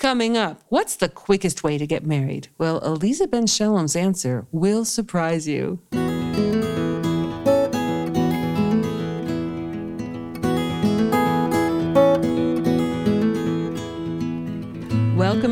Coming up, what's the quickest way to get married? Well, Aliza Ben Shalom's answer will surprise you.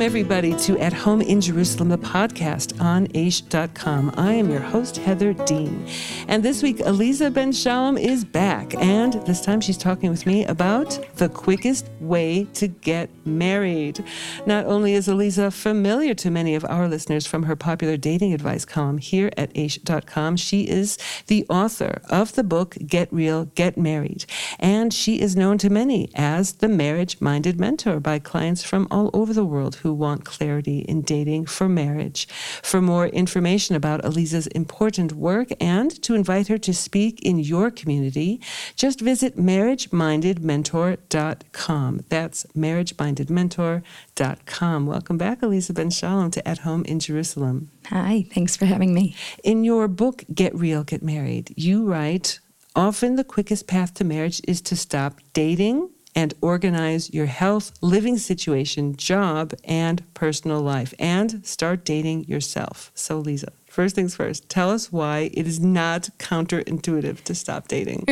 Everybody, to At Home in Jerusalem, the podcast on Aish.com. I am your host, Heather Dean. And this week, Aliza Ben Shalom is back. And this time, she's talking with me about the quickest way to get married. Not only is Aliza familiar to many of our listeners from her popular dating advice column here at Aish.com, she is the author of the book Get Real, Get Married. And she is known to many as the marriage minded mentor by clients from all over the world who want clarity in dating for marriage. For more information about Aliza's important work and to invite her to speak in your community, just visit marriagemindedmentor.com. That's marriagemindedmentor.com. Welcome back, Aliza Ben Shalom, to At Home in Jerusalem. Hi, thanks for having me. In your book, Get Real, Get Married, you write, Often the quickest path to marriage is to stop dating and organize your health, living situation, job, and personal life, and start dating yourself. So, Lisa, first things first, tell us why it is not counterintuitive to stop dating.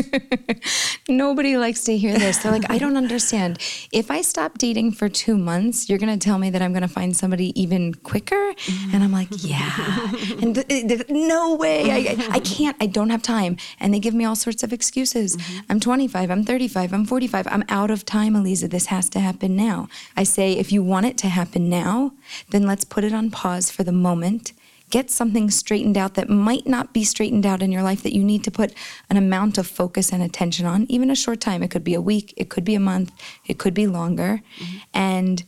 Nobody likes to hear this. They're like, I don't understand. If I stop dating for two months, you're going to tell me that I'm going to find somebody even quicker? And I'm like, yeah. And th- th- no way. I, I can't. I don't have time. And they give me all sorts of excuses. Mm-hmm. I'm 25. I'm 35. I'm 45. I'm out of time, Aliza. This has to happen now. I say, if you want it to happen now, then let's put it on pause for the moment get something straightened out that might not be straightened out in your life that you need to put an amount of focus and attention on, even a short time. It could be a week, it could be a month, it could be longer. Mm-hmm. And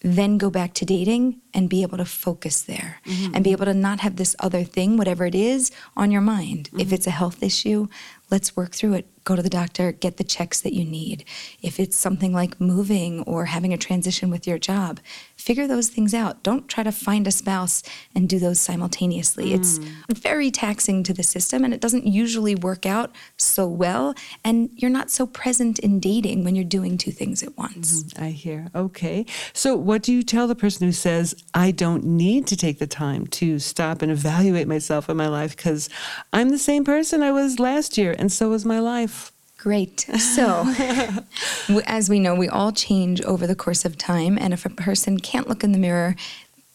then go back to dating and be able to focus there mm-hmm. and be able to not have this other thing, whatever it is, on your mind. Mm-hmm. If it's a health issue, let's work through it. Go to the doctor, get the checks that you need. If it's something like moving or having a transition with your job, figure those things out. Don't try to find a spouse and do those simultaneously. Mm. It's very taxing to the system and it doesn't usually work out so well. And you're not so present in dating when you're doing two things at once. Mm-hmm. I hear. Okay. So, what do you tell the person who says, I don't need to take the time to stop and evaluate myself in my life because I'm the same person I was last year and so was my life? Great. So, as we know, we all change over the course of time. And if a person can't look in the mirror,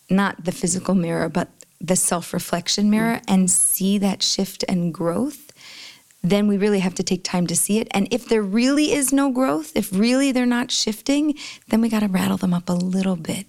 not the physical mirror, but the self reflection mirror, mm. and see that shift and growth, then we really have to take time to see it. And if there really is no growth, if really they're not shifting, then we got to rattle them up a little bit.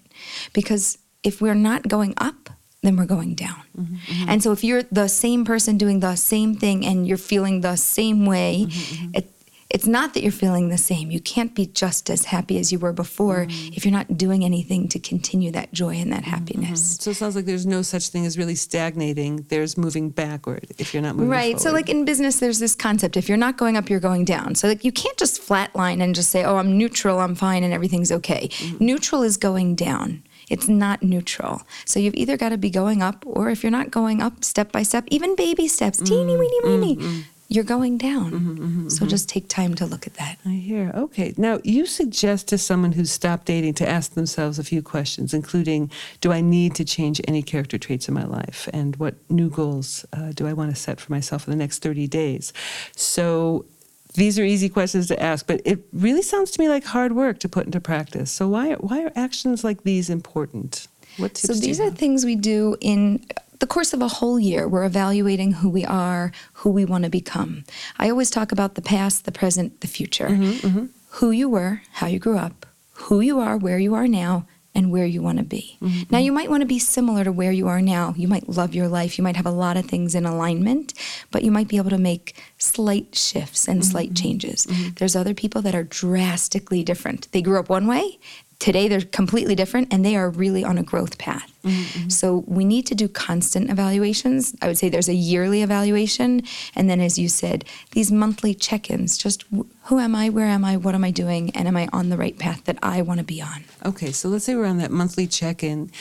Because if we're not going up, then we're going down. Mm-hmm, mm-hmm. And so if you're the same person doing the same thing and you're feeling the same way, mm-hmm, mm-hmm. it, it's not that you're feeling the same. You can't be just as happy as you were before mm-hmm. if you're not doing anything to continue that joy and that mm-hmm, happiness. So it sounds like there's no such thing as really stagnating. There's moving backward if you're not moving right. Forward. So like in business, there's this concept: if you're not going up, you're going down. So like you can't just flatline and just say, "Oh, I'm neutral, I'm fine, and everything's okay." Neutral is going down. It's not neutral. So you've either got to be going up, or if you're not going up step by step, even baby steps, mm, teeny weeny weeny, mm, you're going down. Mm-hmm, mm-hmm, so mm-hmm. just take time to look at that. I hear. Okay. Now, you suggest to someone who's stopped dating to ask themselves a few questions, including Do I need to change any character traits in my life? And what new goals uh, do I want to set for myself in the next 30 days? So, these are easy questions to ask, but it really sounds to me like hard work to put into practice. So why why are actions like these important? What do? so these are things we do in the course of a whole year. We're evaluating who we are, who we want to become. I always talk about the past, the present, the future. Mm-hmm, mm-hmm. Who you were, how you grew up, who you are, where you are now, and where you want to be. Mm-hmm. Now, you might want to be similar to where you are now. You might love your life. You might have a lot of things in alignment, but you might be able to make slight shifts and mm-hmm. slight changes. Mm-hmm. There's other people that are drastically different. They grew up one way today they're completely different and they are really on a growth path. Mm-hmm. So we need to do constant evaluations. I would say there's a yearly evaluation. And then, as you said, these monthly check ins just who am I, where am I, what am I doing, and am I on the right path that I want to be on? Okay, so let's say we're on that monthly check in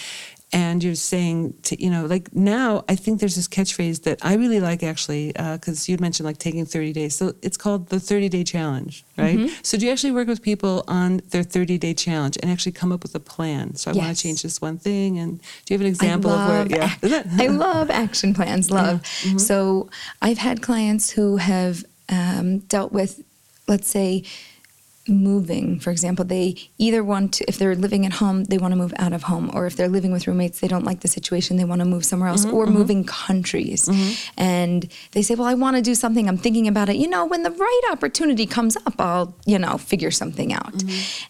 and you're saying to you know like now i think there's this catchphrase that i really like actually because you'd mentioned like taking 30 days so it's called the 30 day challenge right Mm-hmm. so do you actually work with people on their 30 day challenge and actually come up with a plan so i want to change this one thing and do you have an example of where yeah I love action plans. Love. Mm-hmm. So I've had clients who have um, dealt with, let's say, moving. For example, they either want to, if they're living at home, they want to move out of home, or if they're living with roommates, they don't like the situation, they want to move somewhere else, mm-hmm, or mm-hmm. moving countries. Mm-hmm. And they say, "Well, I want to do something. I'm thinking about it. You know, when the right opportunity comes up, I'll, you know, figure something out."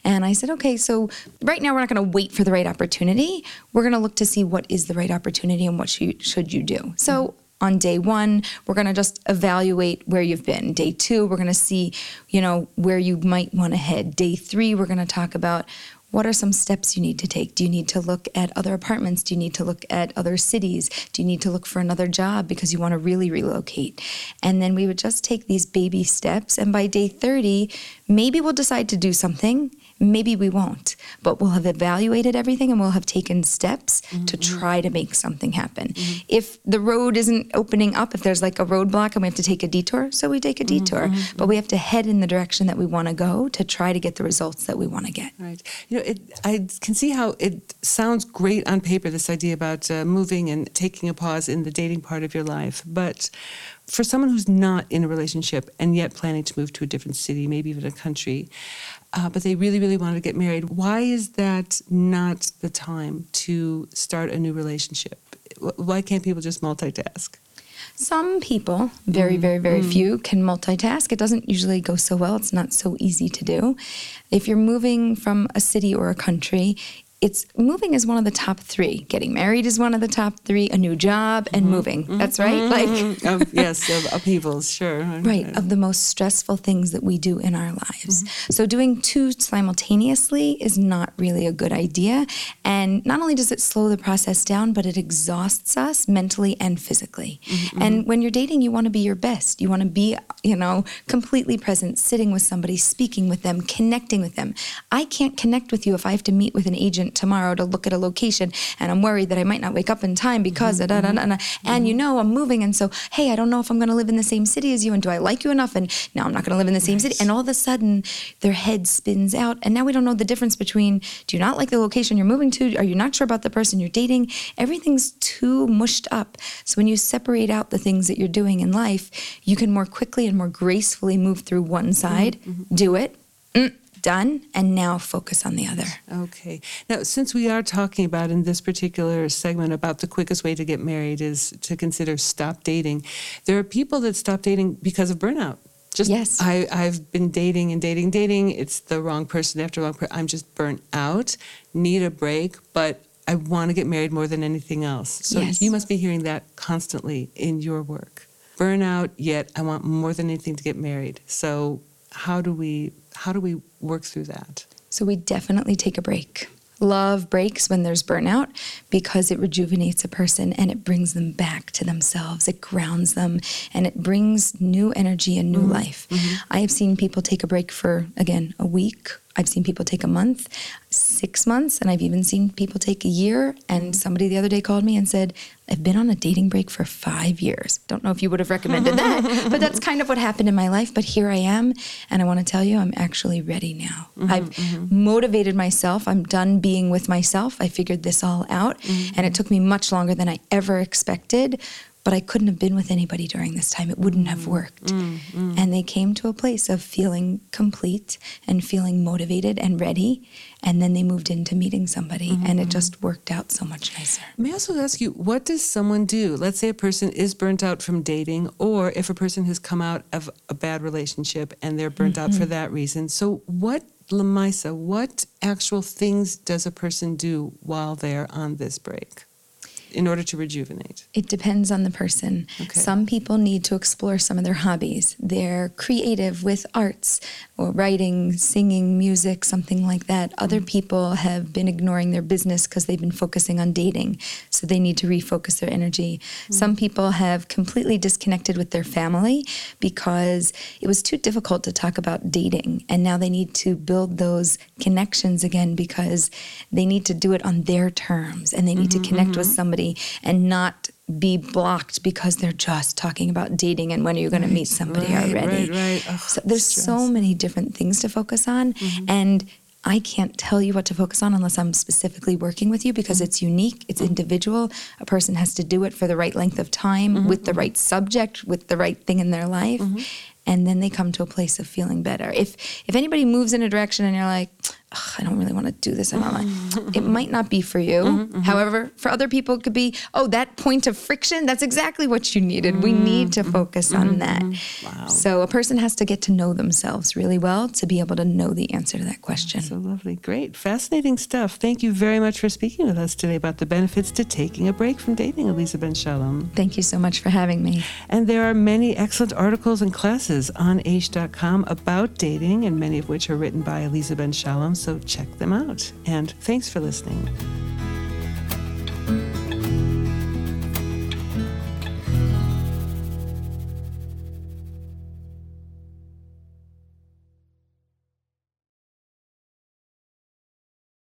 And I said, "Okay, so right now we're not going to wait for the right opportunity. We're going to look to see what is the right opportunity and what should, should you do." So on day one, we're going to just evaluate where you've been. Day two, we're going to see, you know, where you might want to head. Day three, we're going to talk about what are some steps you need to take. Do you need to look at other apartments? Do you need to look at other cities? Do you need to look for another job because you want to really relocate? And then we would just take these baby steps. And by day 30, maybe we'll decide to do something. Maybe we won't, but we'll have evaluated everything and we'll have taken steps to mm-hmm. try to make something happen. Mm-hmm. If the road isn't opening up, if there's like a roadblock and we have to take a detour, so we take a mm-hmm. detour, but we have to head in the direction that we want to go to try to get the results that we want to get. Right. You know, it, I can see how it sounds great on paper, this idea about uh, moving and taking a pause in the dating part of your life. But for someone who's not in a relationship and yet planning to move to a different city, maybe even a country, uh, but they really, really wanted to get married, why is that not the time to start a new relationship? Why can't people just multitask? Some people, very, very, very few, can multitask. It doesn't usually go so well. It's not so easy to do. If you're moving from a city or a country, it's moving is one of the top three. Getting married is one of the top three. A new job and mm-hmm. moving. Mm-hmm. That's right. Mm-hmm. Like of, Um, yes, of upheavals, sure. right of the most stressful things that we do in our lives. So doing two simultaneously is not really a good idea. And not only does it slow the process down but it exhausts us mentally and physically. And when you're dating you want to be your best. You want to be you know completely present sitting with somebody speaking with them connecting with them. I can't connect with you if i have to meet with an agent tomorrow to look at a location and i'm worried that i might not wake up in time because da, da, mm-hmm. da, da, da. and mm-hmm. you know i'm moving and so hey i don't know if i'm going to live in the same city as you and do i like you enough? And now i'm not going to live in the same city. And all of a sudden their head spins out and now we don't know the difference between do you not like the location you're moving to? Are you not sure about the person you're dating? Everything's too mushed up. So when you separate out the things that you're doing in life you can more quickly and more gracefully move through one mm-hmm. side. Do it. Mm, done and now focus on the other Okay. Now, since we are talking about in this particular segment about the quickest way to get married is to consider stop dating, there are people that stop dating because of burnout. Just Yes. I, I've been dating and dating, dating. It's the wrong person after wrong person. I'm just burnt out, need a break, but I want to get married more than anything else. So Yes. you must be hearing that constantly in your work. Burnout, yet I want more than anything to get married. So how do we how do we work through that? So we definitely take a break. Love breaks when there's burnout because it rejuvenates a person and it brings them back to themselves. It grounds them and it brings new energy and new mm-hmm. life. Mm-hmm. I have seen people take a break for, again, a week. I've seen people take a month, six months, and I've even seen people take a year. And somebody the other day called me and said, I've been on a dating break for five years. Don't know if you would have recommended that, but that's kind of what happened in my life. But here I am. And I want to tell you, I'm actually ready now. Mm-hmm, I've mm-hmm. motivated myself. I'm done being with myself. I figured this all out. Mm-hmm. And it took me much longer than I ever expected. But I couldn't have been with anybody during this time. It wouldn't have mm. worked. Mm, mm. And they came to a place of feeling complete and feeling motivated and ready. And then they moved into meeting somebody. Mm-hmm, and it mm-hmm. just worked out so much nicer. May I also ask you, what does someone do? Let's say a person is burnt out from dating, or if a person has come out of a bad relationship and they're burnt out for mm-hmm. that reason. So, what, Lamisa, what actual things does a person do while they're on this break? In order to rejuvenate? It depends on the person. Okay. Some people need to explore some of their hobbies. They're creative with arts or writing, singing, music, something like that. Other Mm. people have been ignoring their business because they've been focusing on dating. So they need to refocus their energy. Mm. Some people have completely disconnected with their family because it was too difficult to talk about dating. And now they need to build those connections again because they need to do it on their terms and they need Mm-hmm, to connect with somebody and not be blocked because they're just talking about dating and when are you going to meet somebody right, already. right, right. So there's so stress. Mm-hmm. many different things to focus on and I can't tell you what to focus on unless I'm specifically working with you because Mm-hmm. it's unique, it's individual. A person has to do it for the right length of time Mm-hmm, with the right subject, with the right thing in their life. And then they come to a place of feeling better. If if anybody moves in a direction and you're like, "Ugh, I don't really want to do this, I don't like, it might not be for you. Mm-hmm, However, for other people, it could be, oh, that point of friction, that's exactly what you needed. We need Mm-hmm, to focus on that. Wow. So a person has to get to know themselves really well to be able to know the answer to that question. So lovely. Great. Fascinating stuff. Thank you very much for speaking with us today about the benefits to taking a break from dating, Aliza Ben Shalom. Thank you so much for having me. And there are many excellent articles and classes on Aish.com about dating, and many of which are written by Aliza Ben Shalom, so check them out. And thanks for listening.